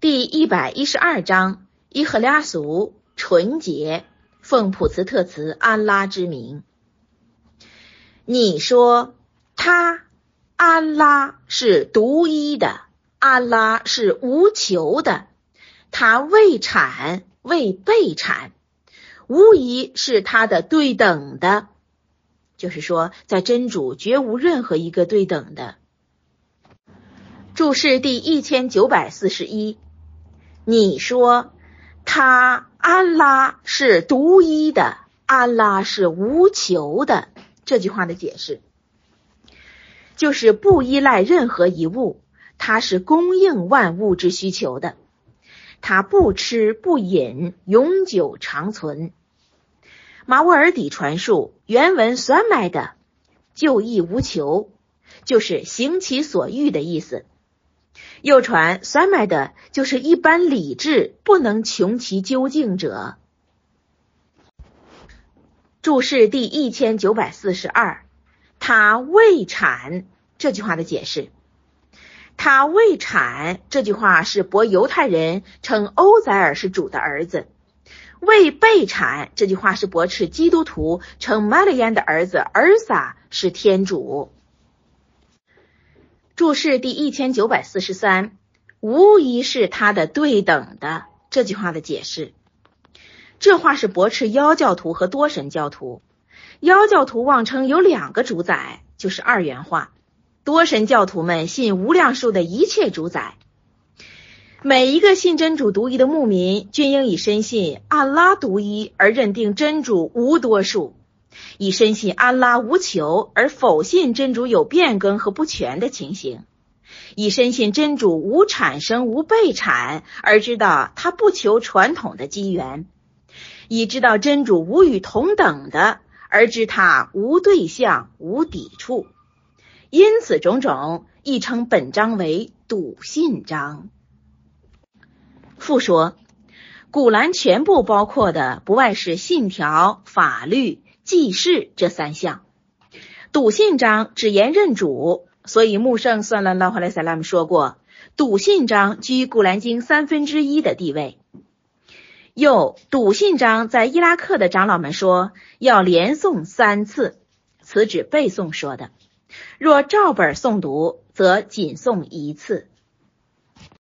第一百一十二章伊赫拉俗纯洁，奉普茨特茨安拉之名。你说他安拉是独一的，安拉是无求的，他未产未被产，无疑是他的对等的。就是说，在真主绝无任何一个对等的。注释第一千九百四十一。你说他安拉是独一的，安拉是无求的。这句话的解释就是不依赖任何一物，他是供应万物之需求的，他不吃不饮，永久长存。马沃尔底传述原文酸麦的就义无求，就是行其所欲的意思。又传酸麦的，就是一般理智不能穷其究竟者。注释第一千九百四十二，他未产这句话的解释，他未产这句话是驳犹太人称欧宰尔是主的儿子；未被产这句话是驳斥基督徒称玛利亚的儿子尔撒是天主。注释第一千九百四十三，无疑是他的对等的这句话的解释。这话是驳斥妖教徒和多神教徒。妖教徒妄称有两个主宰，就是二元化；多神教徒们信无量数的一切主宰。每一个信真主独一的牧民，均应以深信安拉独一而认定真主无多数。以深信安拉无求而否信真主有变更和不全的情形；以深信真主无产生无被产而知道他不求传统的机缘；以知道真主无与同等的而知他无对象无抵触。因此种种，亦称本章为笃信章。复说，古兰全部包括的不外是信条、法律。记事这三项，笃信章只言认主，所以穆圣算了拉哈莱塞拉姆说过，笃信章居古兰经三分之一的地位。又笃信章在伊拉克的长老们说要连诵三次，此指背诵说的；若照本诵读，则仅诵一次。